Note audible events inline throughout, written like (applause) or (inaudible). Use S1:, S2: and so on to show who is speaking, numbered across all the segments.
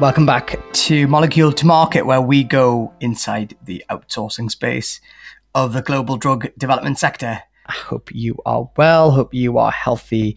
S1: Welcome back to Molecule to Market, where we go inside the outsourcing space of the global drug development sector. I hope you are well, hope you are healthy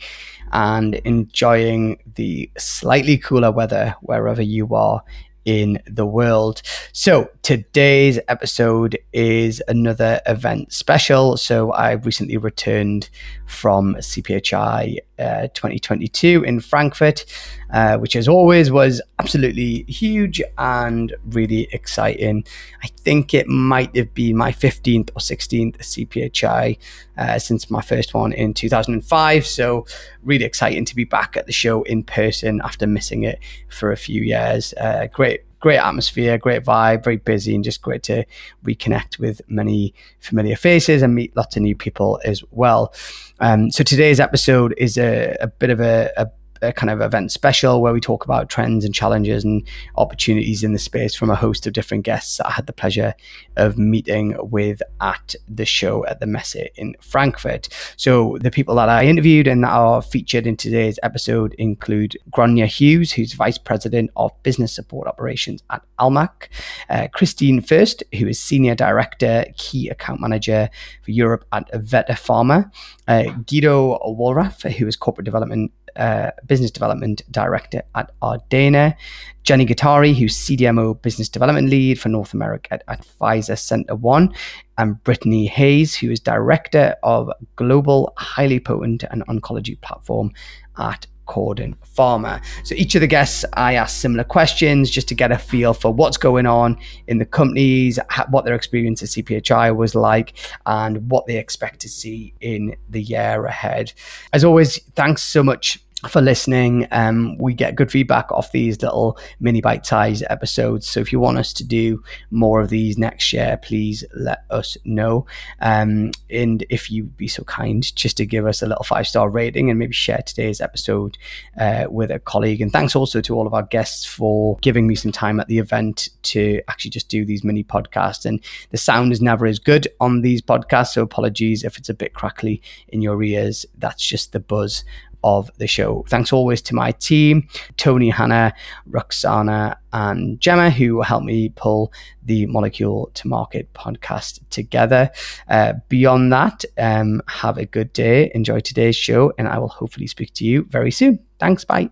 S1: and enjoying the slightly cooler weather wherever you are in the world. So, today's episode is another event special. So, I recently returned from CPHI uh, 2022 in Frankfurt, uh, which, as always, was absolutely huge and really exciting. I think it might have been my 15th or 16th CPHI uh, since my first one in 2005. So, really exciting to be back at the show in person after missing it for a few years. Uh, great great atmosphere, great vibe, very busy, and just great to reconnect with many familiar faces and meet lots of new people as well. Um, so today's episode is a, a bit of a, a a kind of event special where we talk about trends and challenges and opportunities in the space from a host of different guests that I had the pleasure of meeting with at the show at the Messe in Frankfurt. So the people that I interviewed and that are featured in today's episode include Gráinne Hughes, who's Vice President of Business Support Operations at Almac, uh, Christine First, who is Senior Director, Key Account Manager for Europe at Vetter Pharma, uh, Guido Wohlraff, who is Corporate Development uh, Business Development Director at Ardena, Jenny Guattari, who's CDMO Business Development Lead for North America at, at Pfizer Center One, and Brittany Hayes, who is Director of Global Highly Potent and Oncology Platform at Corden Pharma. So each of the guests, I asked similar questions just to get a feel for what's going on in the companies, what their experience at CPHI was like, and what they expect to see in the year ahead. As always, thanks so much for listening. Um, we get good feedback off these little mini bite sized episodes. So if you want us to do more of these next year, please let us know. Um, and if you'd be so kind, just to give us a little five star rating and maybe share today's episode uh, with a colleague. And thanks also to all of our guests for giving me some time at the event to actually just do these mini podcasts. And the sound is never as good on these podcasts. So apologies if it's a bit crackly in your ears. That's just the buzz of the show. Thanks always to my team, Tony, Hannah, Roxana, and Gemma, who helped me pull the Molecule to Market podcast together. Uh, beyond that, um, have a good day, enjoy today's show, and I will hopefully speak to you very soon. Thanks, bye.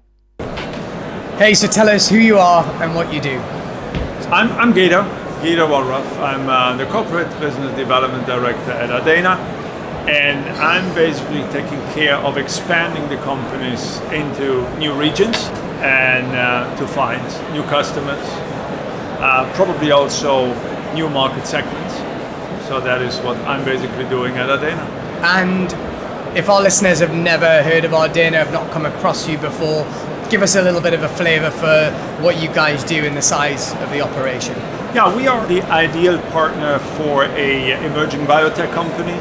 S1: Hey, so tell us who you are and what you do.
S2: I'm, I'm Guido, Guido Wohlraff. I'm uh, the Corporate Business Development Director at Ardena and I'm basically taking care of expanding the companies into new regions and uh, to find new customers, uh, probably also new market segments. So that is what I'm basically doing at Ardena.
S1: And if our listeners have never heard of Ardena, have not come across you before, give us a little bit of a flavour for what you guys do in the size of the operation.
S2: Yeah, we are the ideal partner for a emerging biotech company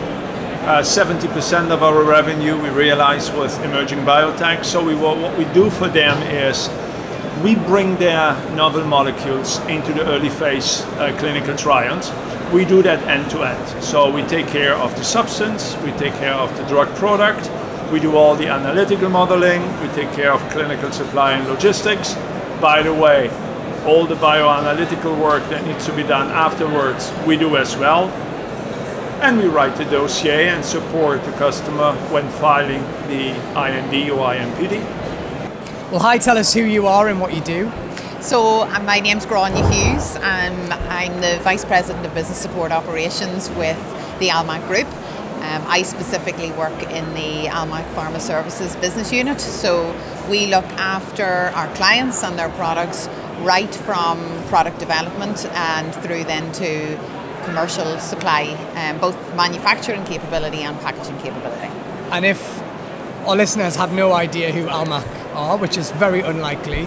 S2: 70% uh, of our revenue we realize with emerging biotech. So we, what we do for them is we bring their novel molecules into the early phase uh, clinical trials. We do that end to end. So we take care of the substance, we take care of the drug product, we do all the analytical modeling, we take care of clinical supply and logistics. By the way, all the bioanalytical work that needs to be done afterwards, we do as well and we write the dossier and support the customer when filing the IND or IMPD.
S1: Well, hi, tell us who you are and what you do.
S3: So, uh, my name's Gráinne Hughes. and I'm the Vice President of Business Support Operations with the Almac Group. Um, I specifically work in the Almac Pharma Services business unit. So, we look after our clients and their products right from product development and through then to commercial supply, um, both manufacturing capability and packaging capability.
S1: And if our listeners have no idea who Almac are, which is very unlikely,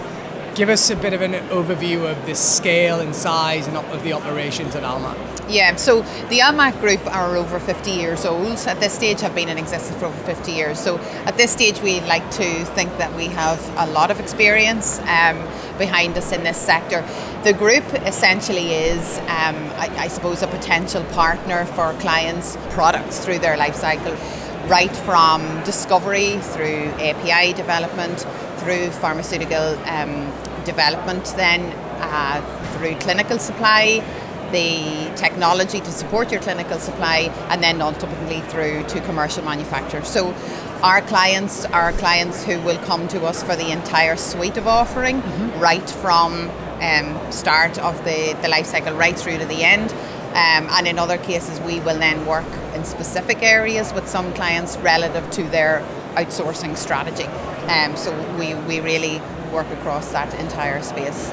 S1: give us a bit of an overview of the scale and size and of the operations at Almac.
S3: Yeah, so the Almac Group are over 50 years old. At this stage, have been in existence for over 50 years. So at this stage, we like to think that we have a lot of experience um, behind us in this sector. The group essentially is, um, I, I suppose, a potential partner for clients' products through their life cycle, right from discovery through API development, through pharmaceutical um, development then uh, through clinical supply, the technology to support your clinical supply, and then ultimately through to commercial manufacture. So our clients are clients who will come to us for the entire suite of offering, mm-hmm. right from um, start of the, the life cycle right through to the end. Um, and in other cases, we will then work in specific areas with some clients relative to their outsourcing strategy. Um, so we, we really work across that entire space.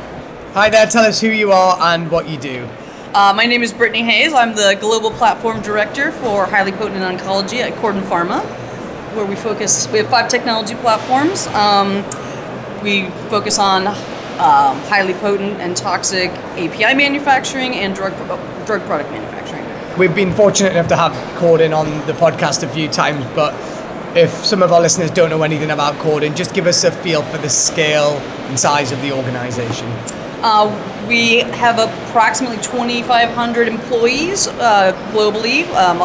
S4: Hi there, tell us who you are and what you do.
S5: Uh, my name is Brittany Hayes. I'm the Global Platform Director for Highly Potent Oncology at Corden Pharma, where we focus, we have five technology platforms. Um, we focus on um, highly potent and toxic API manufacturing and drug, drug product manufacturing.
S4: We've been fortunate enough to have Corden on the podcast a few times, but if some of our listeners don't know anything about Corden, just give us a feel for the scale and size of the organization.
S5: Uh, we have approximately 2,500 employees uh, globally, um,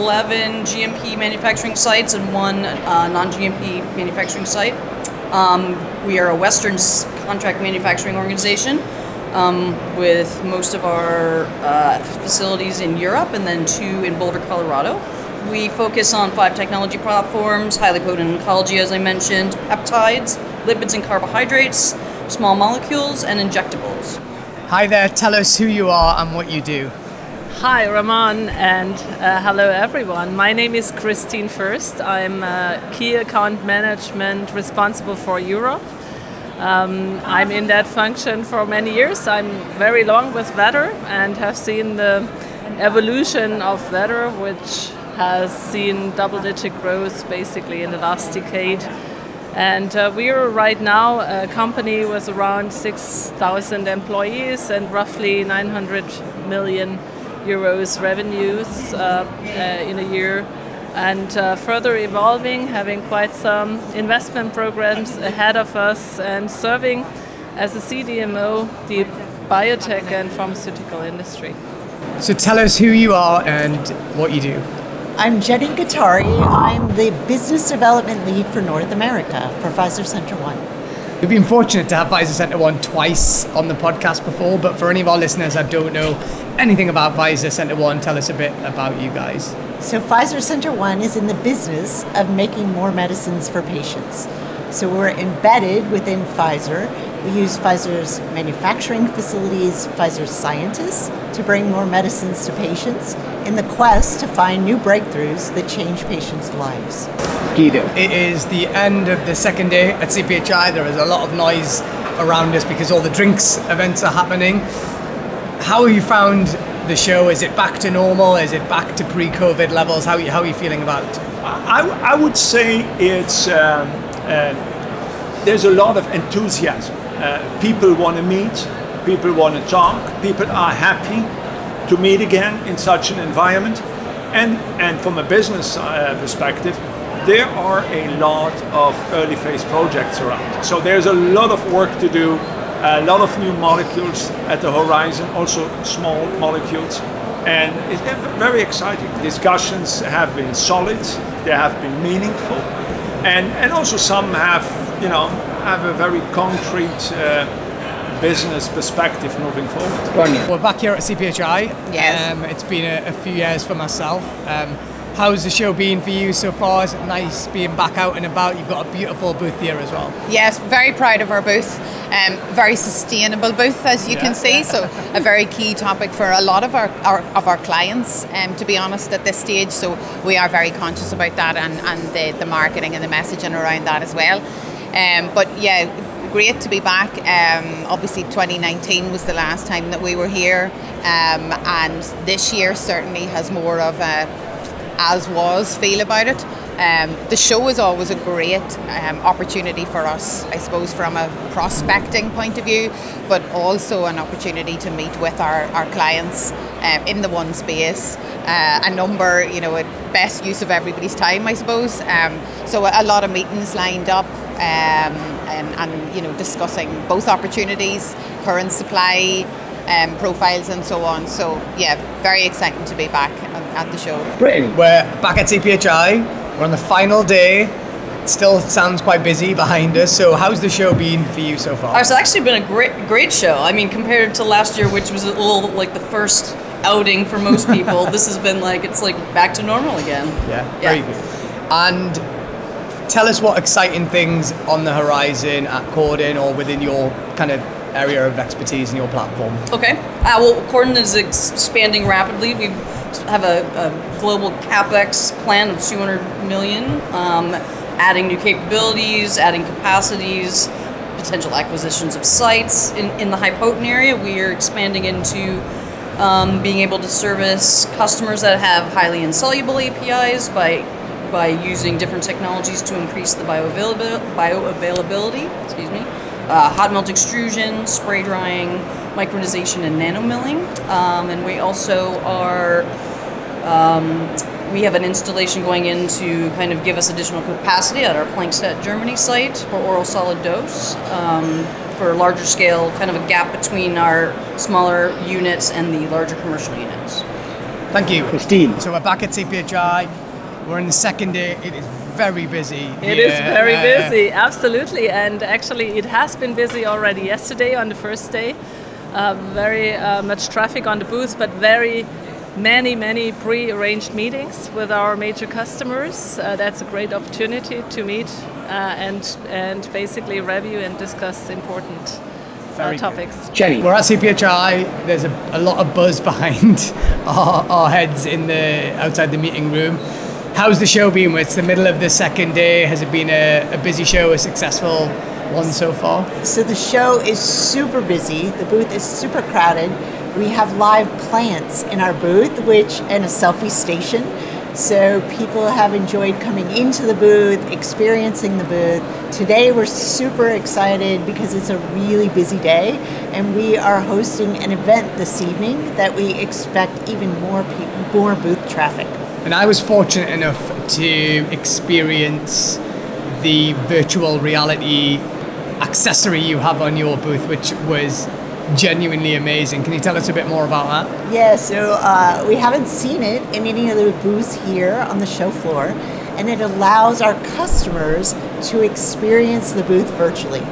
S5: 11 GMP manufacturing sites and one uh, non GMP manufacturing site. Um, we are a Western contract manufacturing organization um, with most of our uh, facilities in Europe and then two in Boulder, Colorado. We focus on five technology platforms highly potent oncology, as I mentioned, peptides, lipids and carbohydrates small molecules, and injectables.
S4: Hi there, tell us who you are and what you do.
S6: Hi, Raman, and uh, hello, everyone. My name is Christine First. I'm uh, Key Account Management responsible for Europe. Um, I'm in that function for many years. I'm very long with Vetter and have seen the evolution of Vetter, which has seen double digit growth basically in the last decade and uh, we are right now a company with around 6,000 employees and roughly 900 million euros revenues uh, uh, in a year. And uh, further evolving, having quite some investment programs ahead of us, and serving as a CDMO the biotech and pharmaceutical industry.
S4: So tell us who you are and what you do.
S7: I'm Jenny Guattari. I'm the business development lead for North America for Pfizer Center One.
S4: We've been fortunate to have Pfizer Center One twice on the podcast before, but for any of our listeners that don't know anything about Pfizer Center One, tell us a bit about you guys.
S7: So, Pfizer Center One is in the business of making more medicines for patients. So, we're embedded within Pfizer we use Pfizer's manufacturing facilities, Pfizer's scientists to bring more medicines to patients in the quest to find new breakthroughs that change patients' lives.
S4: Guido. It is the end of the second day at CPHI. There is a lot of noise around us because all the drinks events are happening. How have you found the show? Is it back to normal? Is it back to pre COVID levels? How, how are you feeling about it?
S2: I, I would say it's. Um, there's a lot of enthusiasm uh, people want to meet, people want to talk, people are happy to meet again in such an environment. And, and from a business uh, perspective, there are a lot of early phase projects around. So there's a lot of work to do, a lot of new molecules at the horizon, also small molecules. And it's very exciting. Discussions have been solid, they have been meaningful, and, and also some have, you know, have a very concrete uh, business perspective moving forward.
S4: We're back here at CPHI.
S3: Yes.
S4: Um, it's been a, a, few years for myself. Um, how's the show been for you so far? Is it nice being back out and about? You've got a beautiful booth here as well.
S3: Yes, very proud of our booth. Um, very sustainable booth, as you yeah. can see. So a very key topic for a lot of our, our of our clients. Um, to be honest, at this stage, so we are very conscious about that and and the, the marketing and the messaging around that as well. Um, but yeah, great to be back. Um, obviously, 2019 was the last time that we were here, um, and this year certainly has more of a as was feel about it. Um, the show is always a great um, opportunity for us, I suppose, from a prospecting point of view, but also an opportunity to meet with our, our clients um, in the one space. Uh, a number, you know, a best use of everybody's time, I suppose. Um, so a, a lot of meetings lined up. Um, and, and, you know discussing both opportunities, current supply um, profiles, and so on. So yeah, very exciting to be back at the show.
S4: Britain, we're back at CPHI. We're on the final day. It still sounds quite busy behind us. So, how's the show been for you so far?
S5: It's actually been a great, great show. I mean, compared to last year, which was a little like the first outing for most people, (laughs) this has been like it's like back to normal again.
S4: Yeah, very good. And tell us what exciting things on the horizon at Corden or within your kind of area of expertise in your platform.
S5: Okay. Uh, well, Corden is expanding rapidly. We have a, a global capex plan of 200 million, um, adding new capabilities, adding capacities, potential acquisitions of sites in, in the high potent area. We are expanding into um, being able to service customers that have highly insoluble APIs by by using different technologies to increase the bioavailability. bioavailability excuse me. Uh, hot melt extrusion, spray drying, micronization, and nanomilling. Um, and we also are um, we have an installation going in to kind of give us additional capacity at our Plankstadt, Germany site for oral solid dose. Um, for larger scale, kind of a gap between our smaller units and the larger commercial units.
S4: Thank you.
S8: Christine.
S4: So, we're back at CPHI. We're in the second day. It is very busy.
S6: It is
S4: here.
S6: very
S4: Uh,
S6: busy, absolutely. And actually, it has been busy already yesterday on the first day. Uh, very uh, much traffic on the booth, but very many, many pre arranged meetings with our major customers. Uh, that's a great opportunity to meet uh, and, and basically review and discuss important uh,
S4: Very good.
S6: topics.
S8: Jenny.
S4: We're at CPHI. There's a, a lot of buzz (laughs) behind our, our heads in the outside the meeting room. How's the show been? It's the middle of the second day. Has it been a, a busy show, a successful one so far?
S7: So the show is super busy. The booth is super crowded. We have live plants in our booth, which and a selfie station. So people have enjoyed coming into the booth, experiencing the booth. Today we're super excited because it's a really busy day and we are hosting an event this evening that we expect even more people, more booth traffic.
S4: And I was fortunate enough to experience the virtual reality accessory you have on your booth, which was genuinely amazing. Can you tell us a bit more about that?
S7: Yeah, so uh, we haven't seen it in any of the booths here on the show floor, and it allows our customers to experience the booth virtually.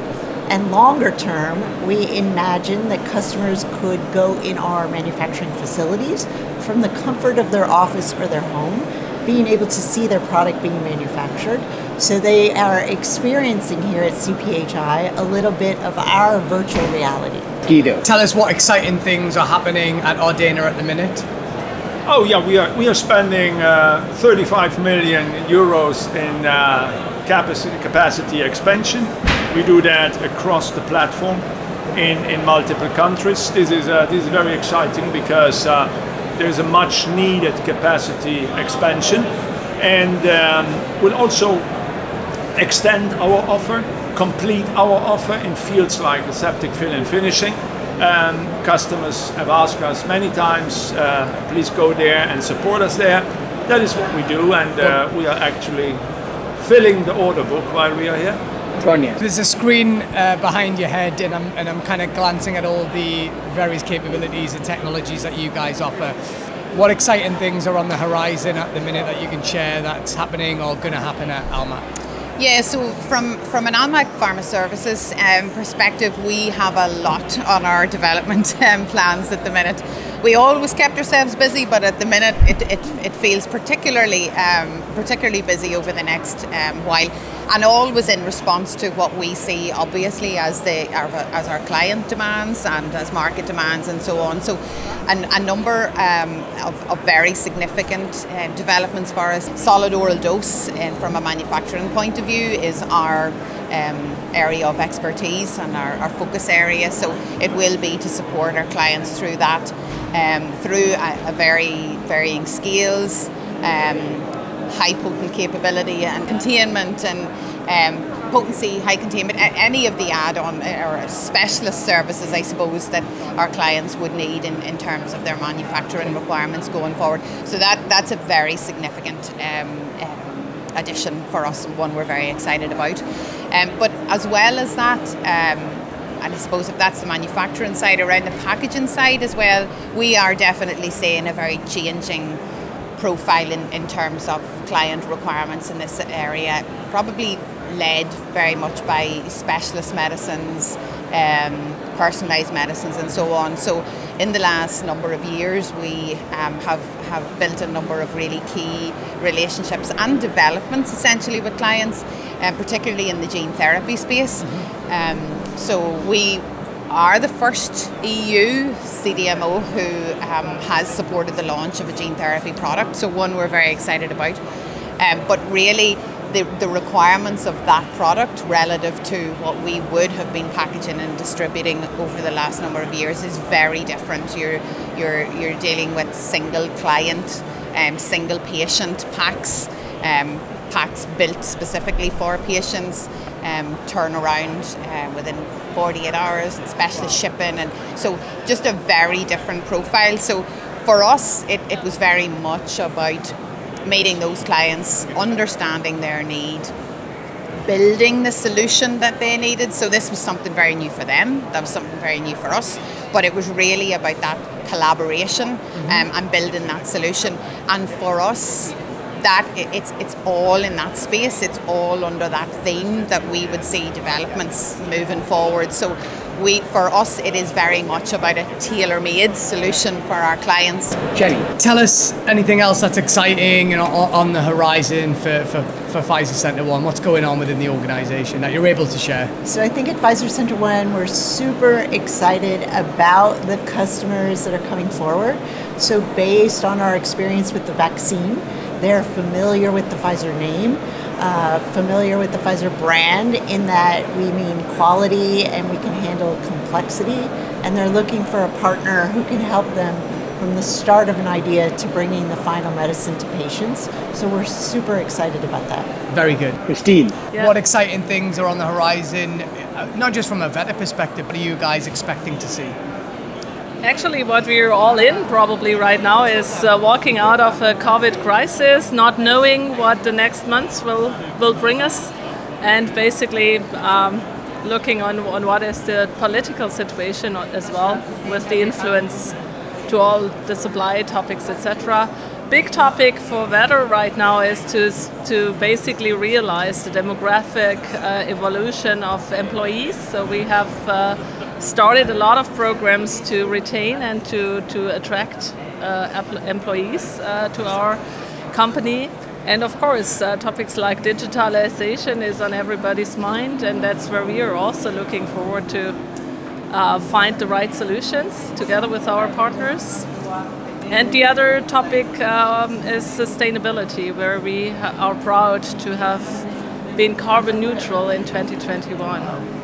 S7: And longer term, we imagine that customers could go in our manufacturing facilities from the comfort of their office or their home, being able to see their product being manufactured. So they are experiencing here at CPHI a little bit of our virtual reality.
S8: Guido.
S4: Tell us what exciting things are happening at Ardena at the minute.
S2: Oh yeah, we are we are spending uh, 35 million euros in uh, capacity capacity expansion. We do that across the platform in, in multiple countries. This is uh, this is very exciting because uh, there's a much needed capacity expansion, and um, we'll also extend our offer, complete our offer in fields like aseptic fill and finishing. Um, customers have asked us many times, uh, please go there and support us there. That is what we do, and uh, we are actually filling the order book while we are here.
S8: Tonya.
S4: There's a screen uh, behind your head, and I'm, and I'm kind of glancing at all the various capabilities and technologies that you guys offer. What exciting things are on the horizon at the minute that you can share that's happening or going to happen at Almac?
S3: Yeah, so from, from an Almac Pharma Services um, perspective, we have a lot on our development (laughs) um, plans at the minute. We always kept ourselves busy, but at the minute it, it, it feels particularly um, particularly busy over the next um, while, and always in response to what we see, obviously as the our, as our client demands and as market demands and so on. So, an, a number um, of, of very significant uh, developments for us. Solid oral dose, uh, from a manufacturing point of view, is our um, area of expertise and our, our focus area. So it will be to support our clients through that, um, through a, a very varying scales, um, high potent capability and containment and um, potency, high containment, any of the add-on or specialist services, I suppose, that our clients would need in, in terms of their manufacturing requirements going forward. So that that's a very significant um, um, addition for us, and one we're very excited about. Um, but as well as that, and I suppose if that's the manufacturing side, around the packaging side as well, we are definitely seeing a very changing profile in, in terms of client requirements in this area, probably led very much by specialist medicines, um, personalised medicines, and so on. So, in the last number of years, we um, have have built a number of really key relationships and developments essentially with clients, um, particularly in the gene therapy space. Um, so we are the first EU CDMO who um, has supported the launch of a gene therapy product. So one we're very excited about. Um, but really, the, the requirements of that product relative to what we would have been packaging and distributing over the last number of years is very different. You're you're you're dealing with single client, um, single patient packs, um, packs built specifically for patients, um, turnaround uh, within 48 hours, and specialist shipping, and so just a very different profile. So for us, it, it was very much about meeting those clients, understanding their need, building the solution that they needed. So this was something very new for them. That was something very new for us. But it was really about that collaboration mm-hmm. um, and building that solution. And for us, that it's it's all in that space. It's all under that theme that we would see developments moving forward. So we for us it is very much about a tailor-made solution for our clients.
S4: Jenny, tell us anything else that's exciting and on the horizon for, for, for Pfizer Centre One. What's going on within the organisation that you're able to share?
S7: So I think at Pfizer Centre One we're super excited about the customers that are coming forward. So based on our experience with the vaccine they're familiar with the Pfizer name, uh, familiar with the Pfizer brand in that we mean quality and we can handle complexity, and they're looking for a partner who can help them from the start of an idea to bringing the final medicine to patients. So we're super excited about that.
S4: Very good. Christine, yeah. what exciting things are on the horizon, uh, not just from a Vetter perspective, but are you guys expecting to see?
S6: Actually, what we're all in probably right now is uh, walking out of a COVID crisis, not knowing what the next months will, will bring us, and basically um, looking on, on what is the political situation as well, with the influence to all the supply topics, etc. Big topic for Vetter right now is to, to basically realize the demographic uh, evolution of employees. So we have uh, started a lot of programs to retain and to, to attract uh, employees uh, to our company. And of course, uh, topics like digitalization is on everybody's mind, and that's where we are also looking forward to uh, find the right solutions together with our partners. And the other topic um, is sustainability, where we are proud to have been carbon neutral in 2021.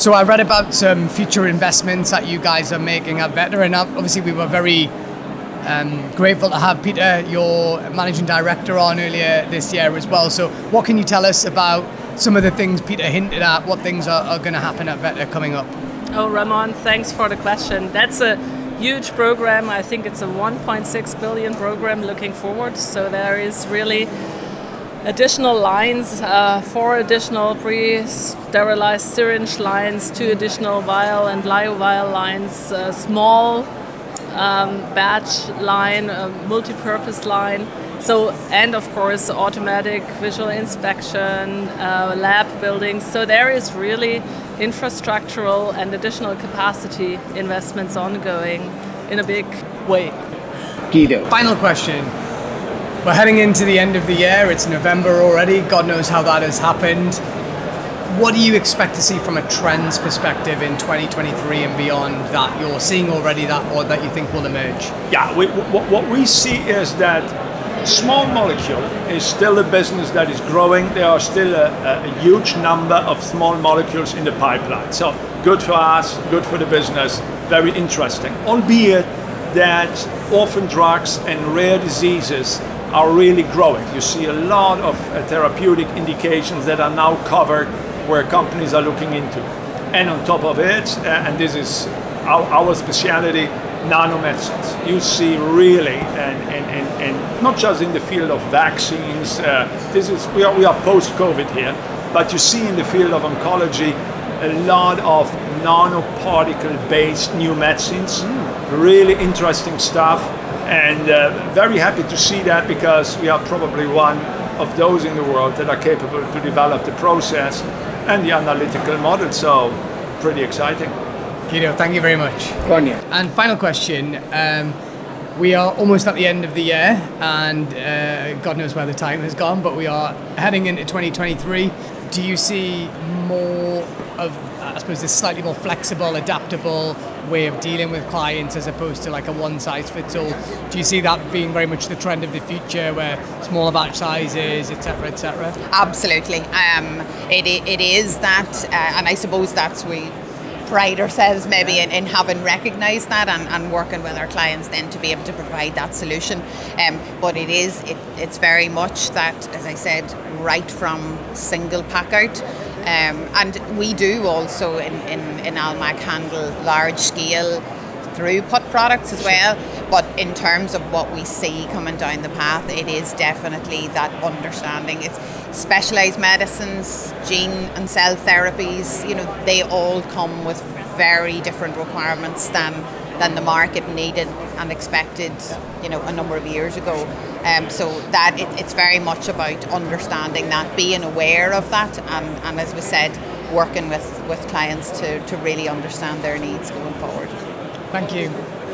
S4: So I read about some future investments that you guys are making at Vetter, and obviously we were very um, grateful to have Peter, your managing director, on earlier this year as well. So what can you tell us about some of the things Peter hinted at? What things are, are going to happen at Vetter coming up?
S6: Oh, Raman, thanks for the question. That's a huge program. I think it's a 1.6 billion program looking forward. So there is really additional lines, uh, four additional pre-sterilized syringe lines, two additional vial and lyovial lines, a small um, batch line, a multi-purpose line. So, and of course, automatic visual inspection, uh, lab buildings. So there is really infrastructural and additional capacity investments ongoing in a big way.
S4: Guido. Final question. We're heading into the end of the year. It's November already. God knows how that has happened. What do you expect to see from a trends perspective in 2023 and beyond that you're seeing already that or that you think will emerge?
S2: Yeah, we, what we see is that small molecule is still a business that is growing. There are still a, a, huge number of small molecules in the pipeline. So good for us, good for the business, very interesting. Albeit that orphan drugs and rare diseases are really growing. You see a lot of uh, therapeutic indications that are now covered where companies are looking into. And on top of it, uh, and this is our, our specialty, nanomedicines. You see really, and, and, and, and not just in the field of vaccines, uh, this is, we are, we are post-COVID here, but you see in the field of oncology a lot of nanoparticle based new medicines, mm. really interesting stuff And uh, very happy to see that because we are probably one of those in the world that are capable to develop the process and the analytical model. So, pretty exciting.
S4: Guido, thank you very much. And final question. Um, we are almost at the end of the year, and uh, God knows where the time has gone, but we are heading into 2023. Do you see more of, I suppose, this slightly more flexible, adaptable way of dealing with clients as opposed to like a one size fits all? Do you see that being very much the trend of the future where smaller batch sizes, etc., etc.?
S3: Absolutely. Um, it, it is that, uh, and I suppose that's we pride ourselves maybe in, in having recognised that and, and working with our clients then to be able to provide that solution. Um, but it is, it, it's very much that, as I said, right from single pack out. Um, and we do also in, in, in Almac handle large scale throughput products as well. But in terms of what we see coming down the path, it is definitely that understanding. It's specialized medicines, gene and cell therapies, you know, they all come with very different requirements than than the market needed expected, you know, a number of years ago. Um, so that it, it's very much about understanding that, being aware of that, and, and as we said, working with, with clients to, to really understand their needs going forward.
S4: Thank you,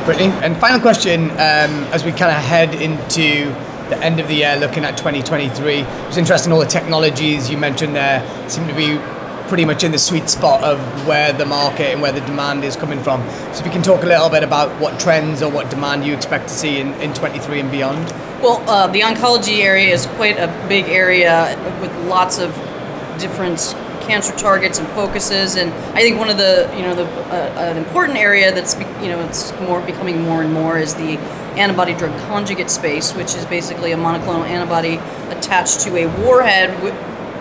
S4: Brittany. And final question um, as we kind of head into the end of the year, looking at 2023. It was interesting, all the technologies you mentioned there seem to be pretty much in the sweet spot of where the market and where the demand is coming from. So, if you can talk a little bit about what trends or what demand you expect to see in, in 23 and beyond.
S5: Well, uh, the oncology area is quite a big area with lots of different cancer targets and focuses. And I think one of the, you know, the uh, an important area that's, you know, it's more becoming more and more is the antibody drug conjugate space, which is basically a monoclonal antibody attached to a warhead with,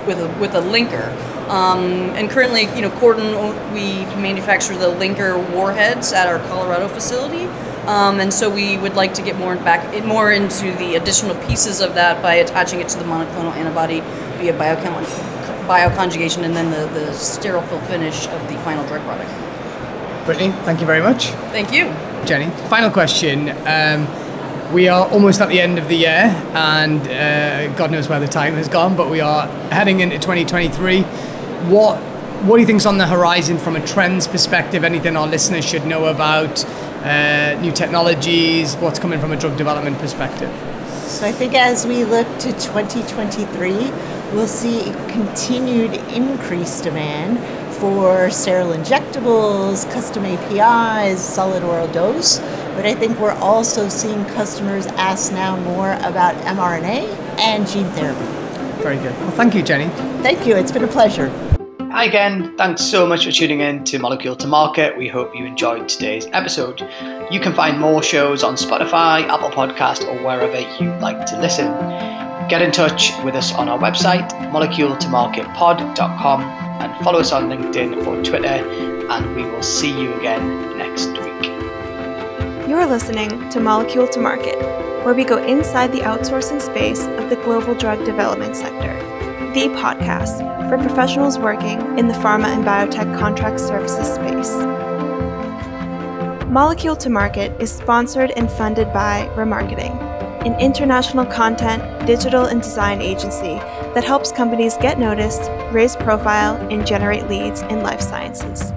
S5: with a with a linker. Um, and currently, you know, Corden, we manufacture the linker warheads at our Colorado facility. Um, and so we would like to get more back more into the additional pieces of that by attaching it to the monoclonal antibody via biochem- bioconjugation and then the, the sterile fill finish of the final drug product.
S4: Brittany, thank you very much.
S5: Thank you.
S4: Jenny, final question. Um, we are almost at the end of the year, and uh, God knows where the time has gone, but we are heading into 2023. What what do you think's on the horizon from a trends perspective? Anything our listeners should know about uh, new technologies? What's coming from a drug development perspective?
S7: So I think as we look to 2023, we'll see continued increased demand for sterile injectables, custom APIs, solid oral dose. But I think we're also seeing customers ask now more about mRNA and gene therapy.
S4: Very good. Well, thank you, Jenny.
S7: Thank you. It's been a pleasure.
S4: Hi again. Thanks so much for tuning in to Molecule to Market. We hope you enjoyed today's episode. You can find more shows on Spotify, Apple Podcast, or wherever you like to listen. Get in touch with us on our website, moleculetomarketpod.com, and follow us on LinkedIn or Twitter, and we will see you again next week.
S8: You're listening to Molecule to Market, where we go inside the outsourcing space of the global drug development sector, the podcast for professionals working in the pharma and biotech contract services space. Molecule to Market is sponsored and funded by Remarketing, an international content, digital, and design agency that helps companies get noticed, raise profile, and generate leads in life sciences.